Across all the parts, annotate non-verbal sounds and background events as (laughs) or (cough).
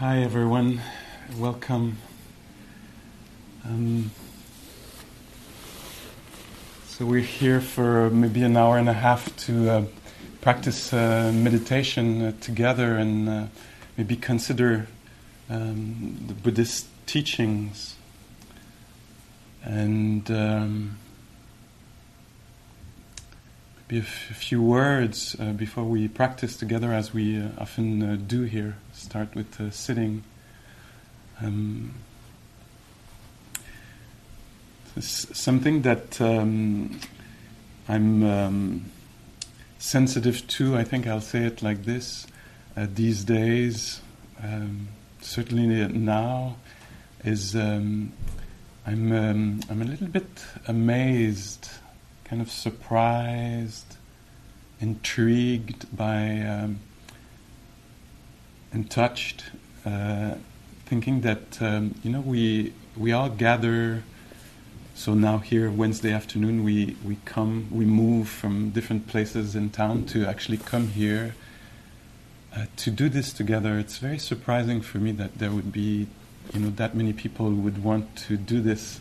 Hi, everyone. Welcome. Um, so, we're here for maybe an hour and a half to uh, practice uh, meditation uh, together and uh, maybe consider um, the Buddhist teachings. And um, maybe a, few words uh, before we practice together, as we uh, often uh, do here. Start with uh, sitting. Um, something that um, I'm um, sensitive to, I think I'll say it like this, uh, these days, um, certainly now, is um, I'm, um, I'm a little bit amazed, kind of surprised, intrigued by, um, and touched, uh, thinking that, um, you know, we, we all gather so now here Wednesday afternoon we, we come we move from different places in town to actually come here uh, to do this together. It's very surprising for me that there would be you know that many people would want to do this.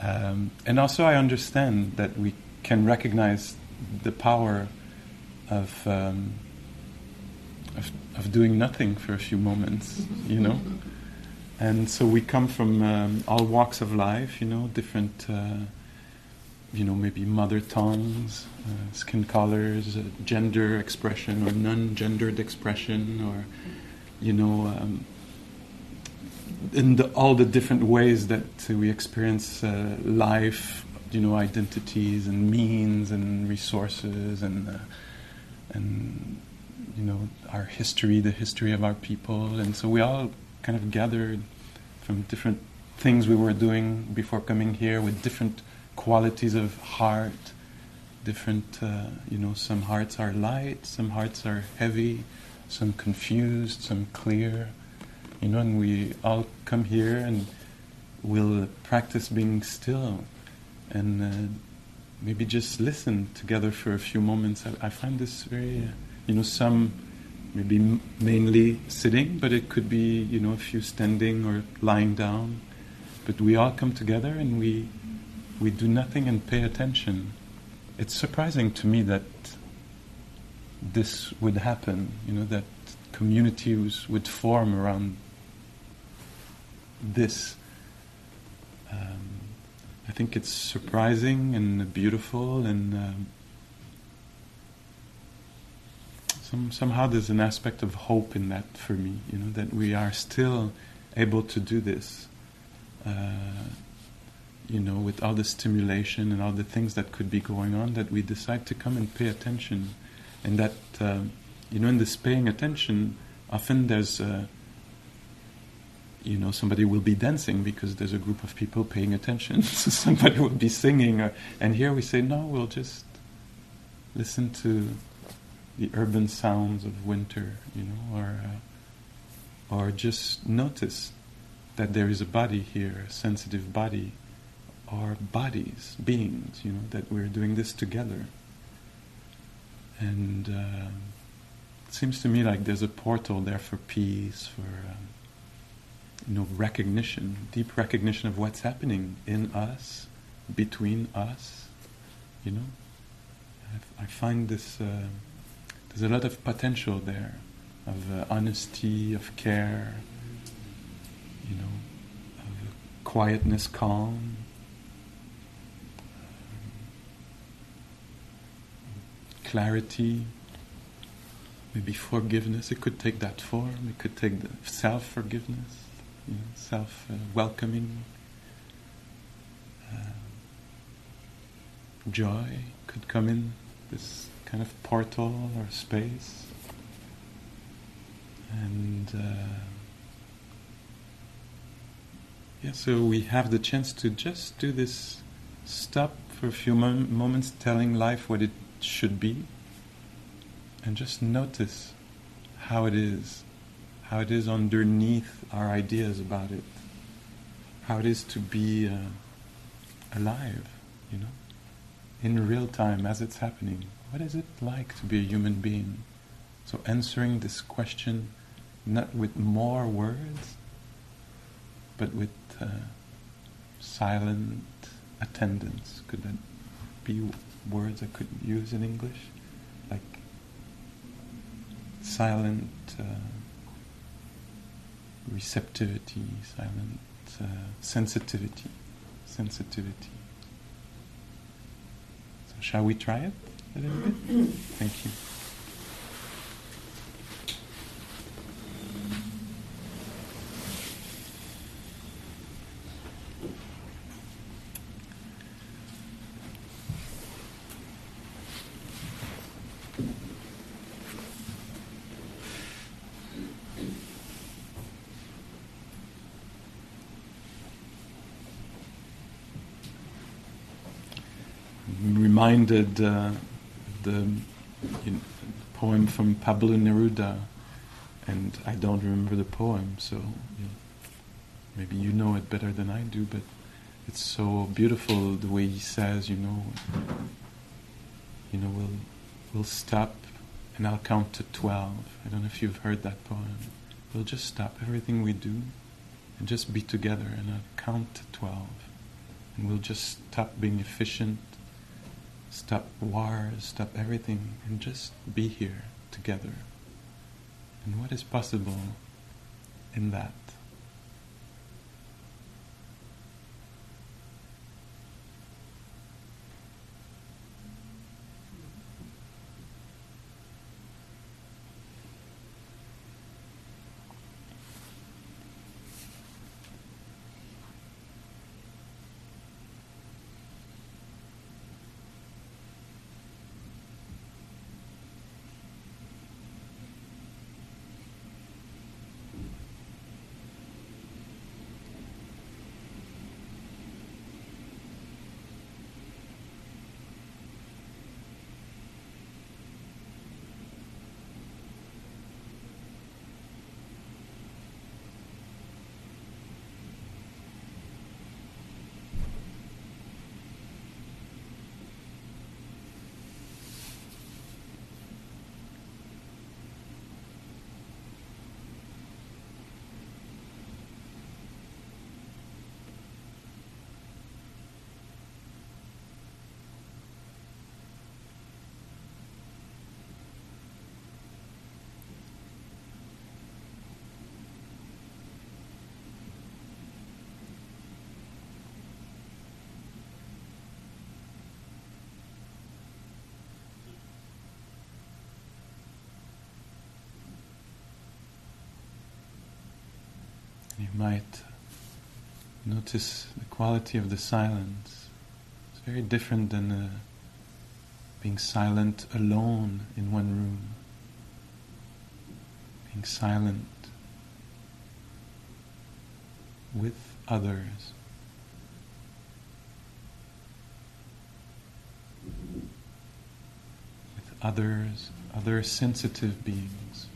Um, and also I understand that we can recognize the power of, um, of of doing nothing for a few moments, (laughs) you know. And so we come from um, all walks of life, you know, different, uh, you know, maybe mother tongues, uh, skin colors, uh, gender expression or non-gendered expression, or you know, um, in the, all the different ways that we experience uh, life, you know, identities and means and resources and uh, and you know our history, the history of our people, and so we all kind of gathered from different things we were doing before coming here with different qualities of heart different uh, you know some hearts are light some hearts are heavy some confused some clear you know and we all come here and we'll practice being still and uh, maybe just listen together for a few moments I, I find this very uh, you know some maybe m- mainly sitting, but it could be you know a few standing or lying down. But we all come together and we we do nothing and pay attention. It's surprising to me that this would happen. You know that communities would form around this. Um, I think it's surprising and beautiful and. Um, some, somehow there's an aspect of hope in that for me, you know, that we are still able to do this, uh, you know, with all the stimulation and all the things that could be going on, that we decide to come and pay attention. And that, uh, you know, in this paying attention, often there's, uh, you know, somebody will be dancing because there's a group of people paying attention. (laughs) so somebody will be singing. Or, and here we say, no, we'll just listen to the urban sounds of winter, you know, or uh, or just notice that there is a body here, a sensitive body, or bodies, beings, you know, that we're doing this together. And uh, it seems to me like there's a portal there for peace, for um, you know, recognition, deep recognition of what's happening in us, between us, you know. I, I find this. Uh, there's a lot of potential there of uh, honesty, of care, you know, of quietness, calm. Clarity, maybe forgiveness. It could take that form. It could take the self-forgiveness, you know, self-welcoming. Uh, joy could come in. This kind of portal or space. And uh, yeah, so we have the chance to just do this stop for a few mom- moments, telling life what it should be, and just notice how it is, how it is underneath our ideas about it, how it is to be uh, alive, you know, in real time as it's happening what is it like to be a human being? So answering this question not with more words, but with uh, silent attendance. Could that be words I could use in English? Like silent uh, receptivity, silent uh, sensitivity, sensitivity. So shall we try it a little bit? Thank you. Reminded uh, the you know, poem from Pablo Neruda, and I don't remember the poem, so you know, maybe you know it better than I do, but it's so beautiful the way he says, you know, you know, we'll we'll stop and I'll count to twelve. I don't know if you've heard that poem. We'll just stop everything we do and just be together and I'll count to twelve. And we'll just stop being efficient stop wars, stop everything, and just be here together. And what is possible in that? You might notice the quality of the silence. It's very different than uh, being silent alone in one room. Being silent with others. With others, other sensitive beings.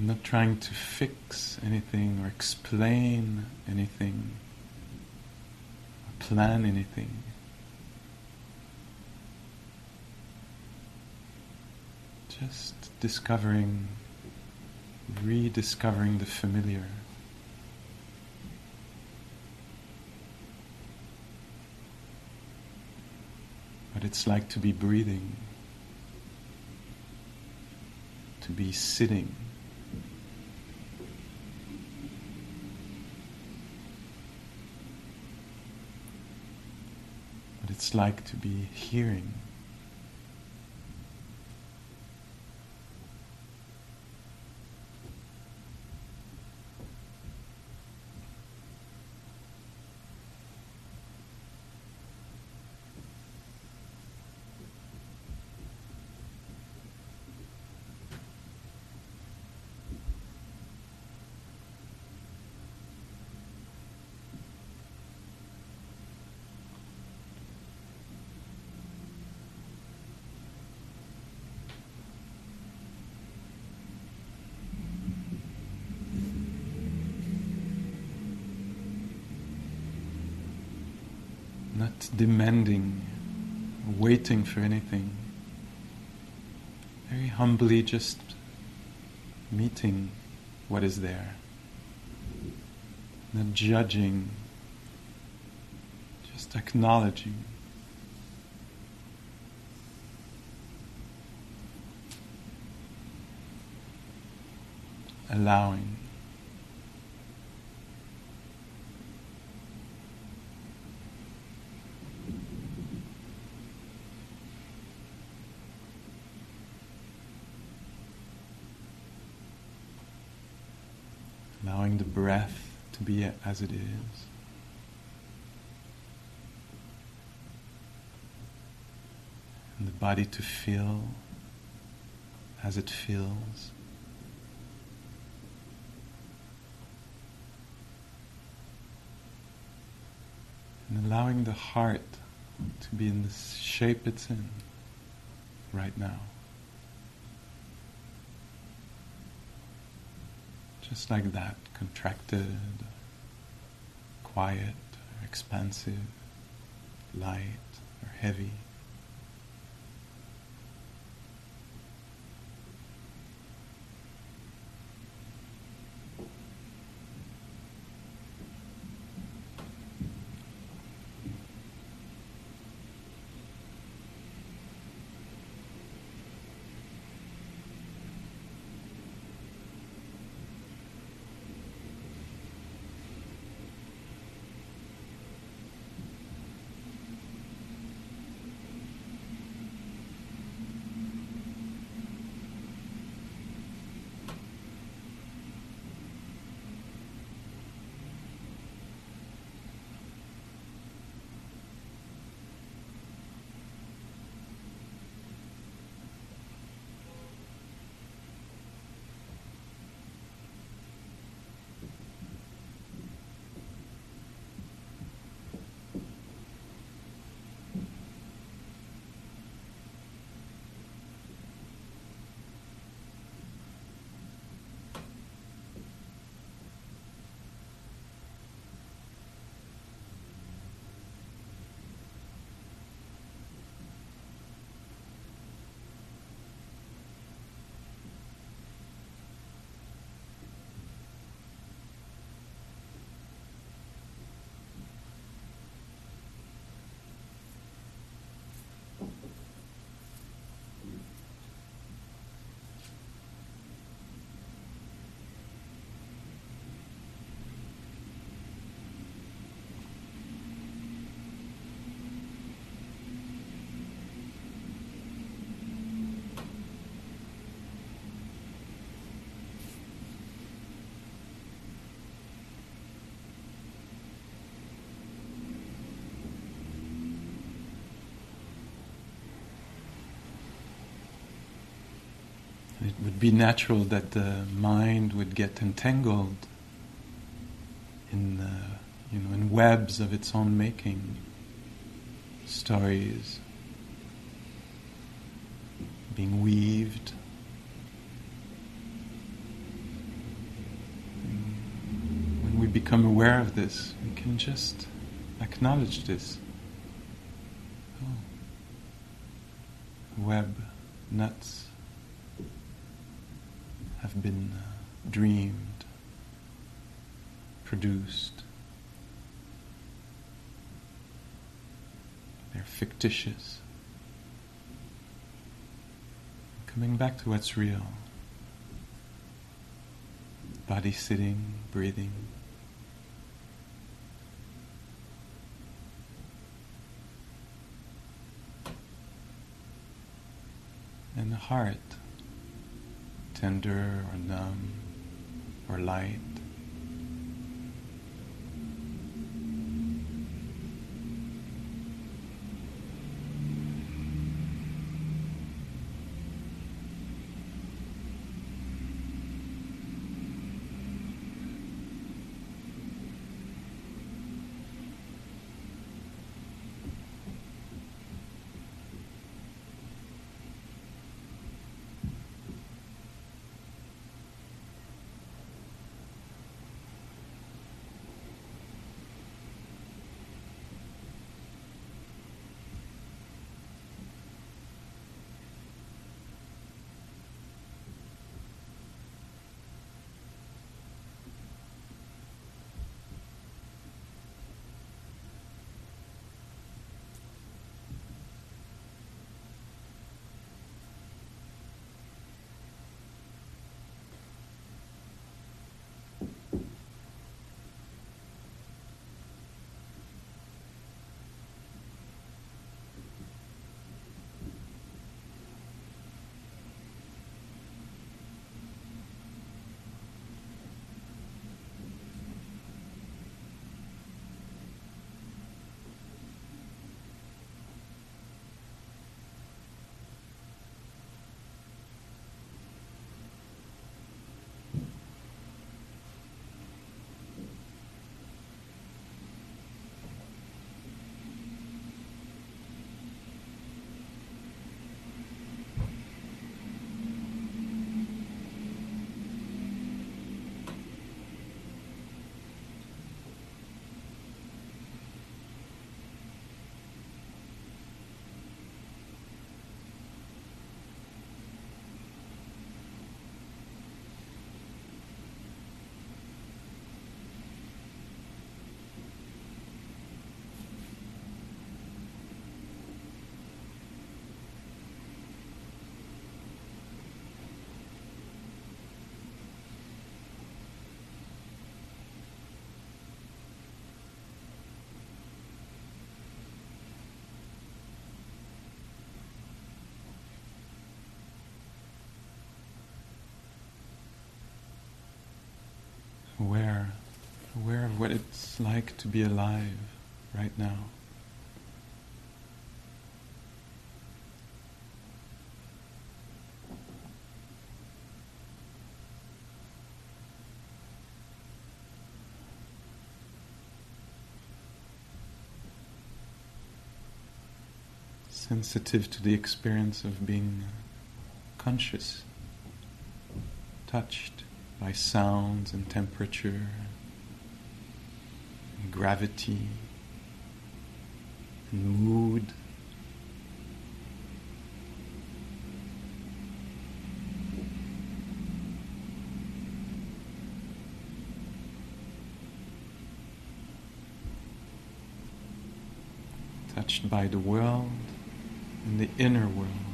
I'm not trying to fix anything or explain anything or plan anything. Just discovering, rediscovering the familiar. What it's like to be breathing, to be sitting. It's like to be hearing. Demanding, waiting for anything. Very humbly just meeting what is there. Not judging, just acknowledging. Allowing. Breath to be as it is. And the body to feel as it feels. And allowing the heart to be in the shape it's in right now. Just like that, contracted, quiet, expansive, light, or heavy. It would be natural that the mind would get entangled in, uh, you know, in webs of its own making, stories being weaved. When we become aware of this, we can just acknowledge this. Oh. Web, nuts have been uh, dreamed, produced. They're fictitious. Coming back to what's real. Body sitting, breathing. And the heart tender or numb or light. Aware, aware of what it's like to be alive right now. sensitive to the experience of being conscious, touched by sounds and temperature, and gravity, and mood. Touched by the world and the inner world.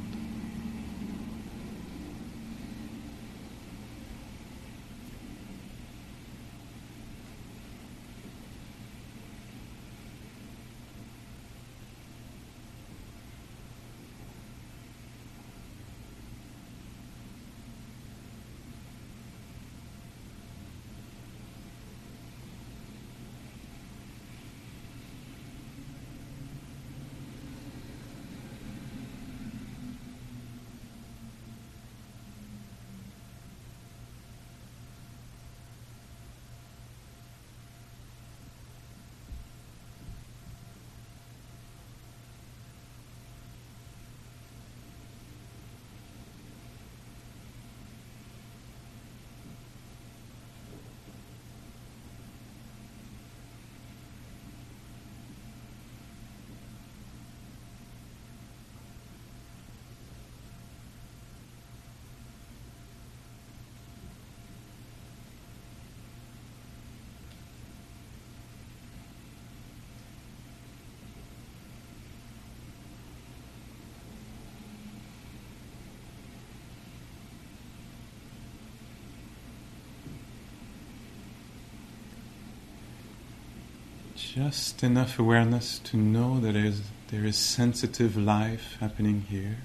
Just enough awareness to know that there is, there is sensitive life happening here,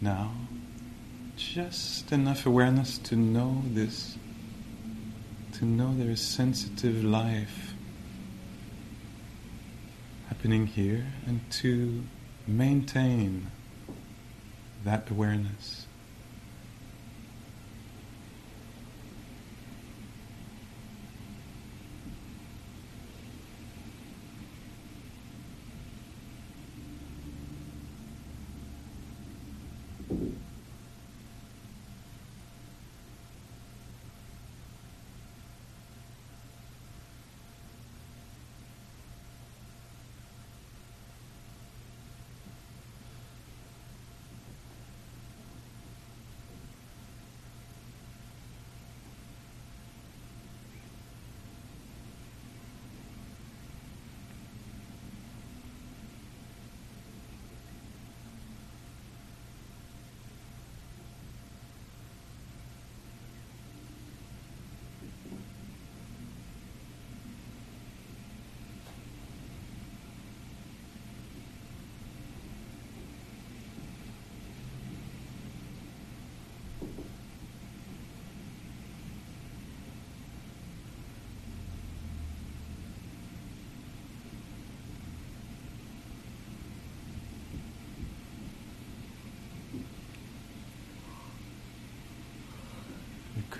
now. Just enough awareness to know this, to know there is sensitive life happening here, and to maintain that awareness.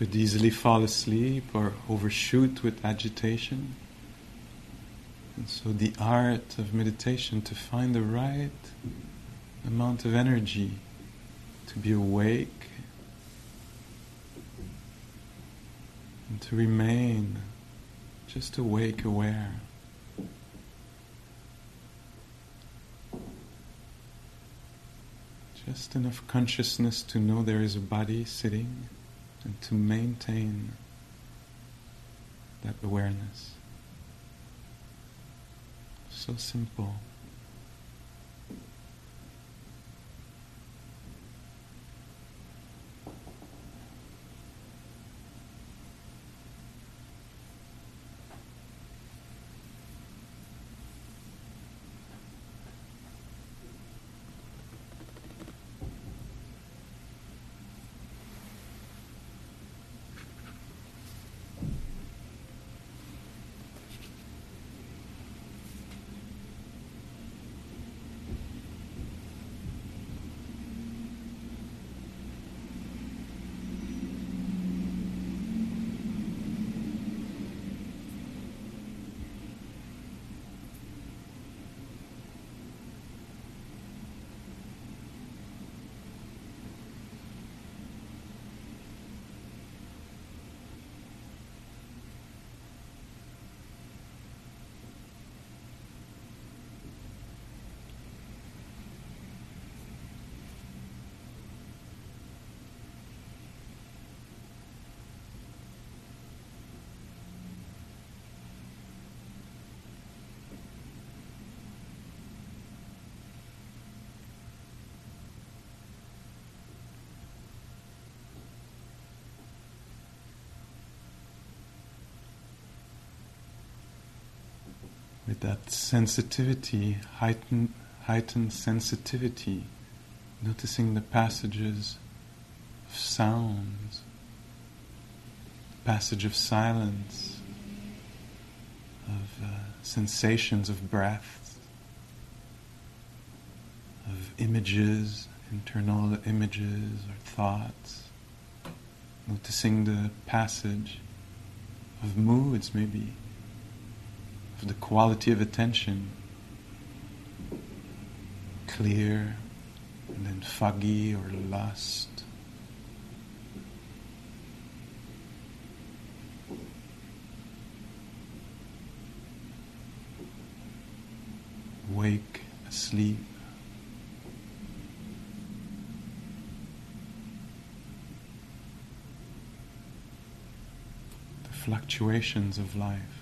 Could easily fall asleep or overshoot with agitation. And so, the art of meditation to find the right amount of energy to be awake and to remain just awake, aware. Just enough consciousness to know there is a body sitting and to maintain that awareness. So simple. With that sensitivity, heightened, heightened sensitivity, noticing the passages of sounds, passage of silence, of uh, sensations of breath, of images, internal images or thoughts, noticing the passage of moods, maybe, the quality of attention, clear and then foggy or lust. Wake, asleep. The fluctuations of life.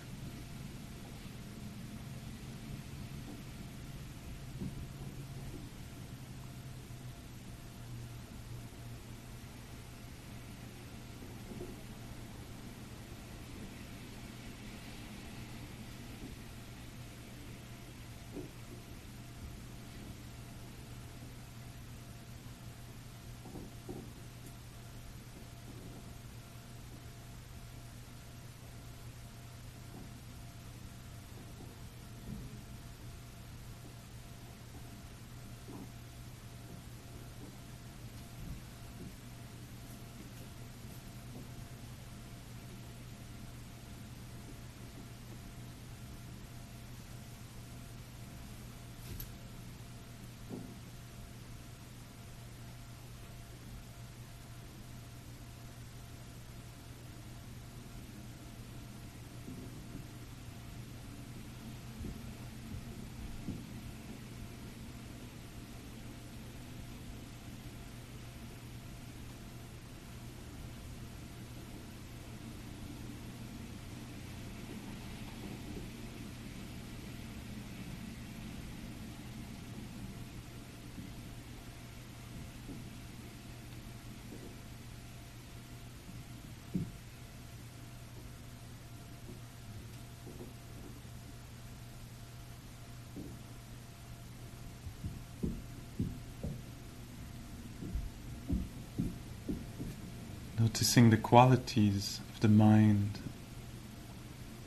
Noticing the qualities of the mind,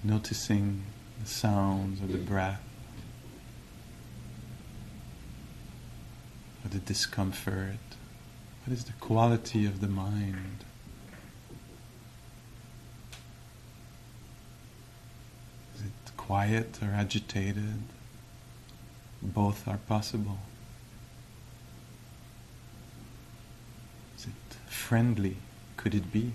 noticing the sounds of the breath, or the discomfort. What is the quality of the mind? Is it quiet or agitated? Both are possible. Is it friendly could it be?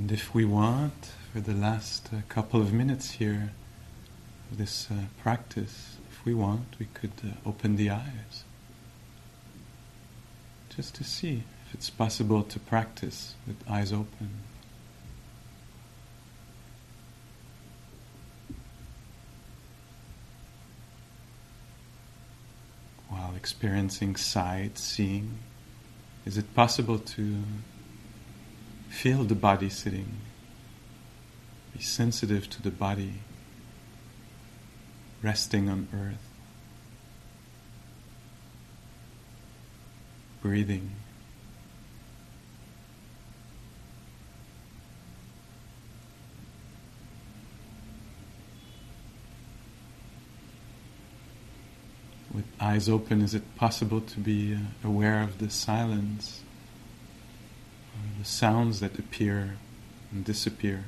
And if we want, for the last uh, couple of minutes here of this uh, practice, if we want, we could uh, open the eyes. Just to see if it's possible to practice with eyes open. While experiencing sight, seeing, is it possible to Feel the body sitting. Be sensitive to the body resting on earth. Breathing. With eyes open, is it possible to be uh, aware of the silence, the sounds that appear and disappear?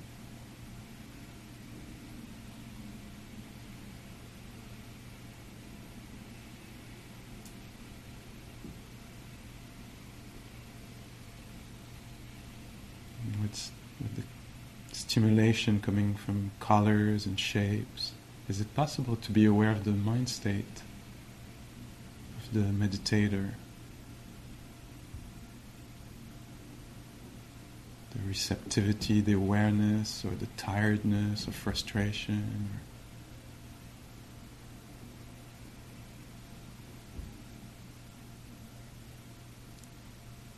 What's with the stimulation coming from colors and shapes? Is it possible to be aware of the mind state of the meditator? Receptivity, the awareness, or the tiredness, or frustration,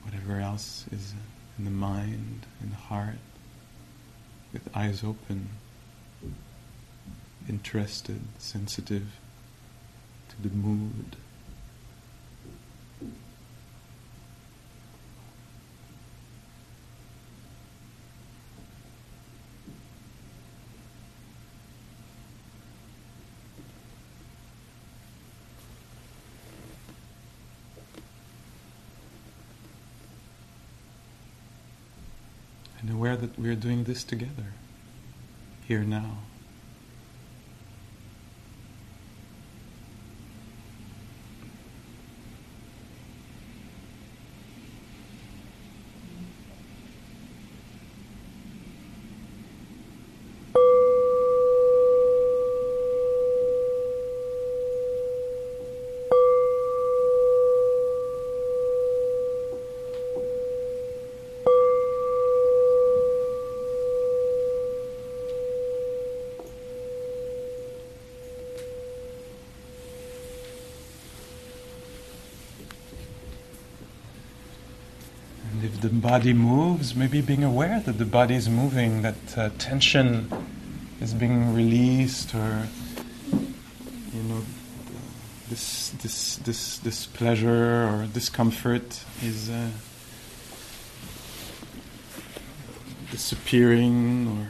or whatever else is in the mind, in the heart, with eyes open interested, sensitive to the mood. We are doing this together, here now. The body moves, maybe being aware that the body is moving, that uh, tension is being released, or you know, this this this this pleasure or discomfort is uh, disappearing or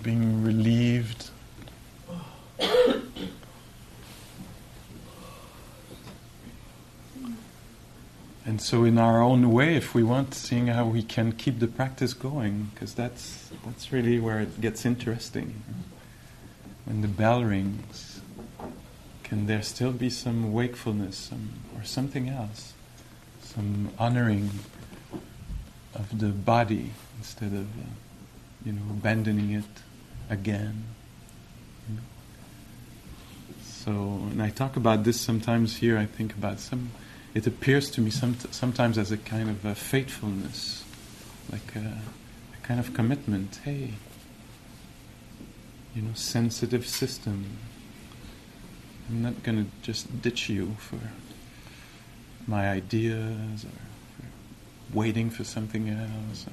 being relieved. And so, in our own way, if we want, seeing how we can keep the practice going, because that's that's really where it gets interesting. When the bell rings, can there still be some wakefulness, some or something else, some honoring of the body instead of, uh, you know, abandoning it again? So, and I talk about this sometimes here. I think about some it appears to me some, sometimes as a kind of a faithfulness, like a, a, kind of commitment. Hey, you know, sensitive system. I'm not going to just ditch you for my ideas or for waiting for something else. Or,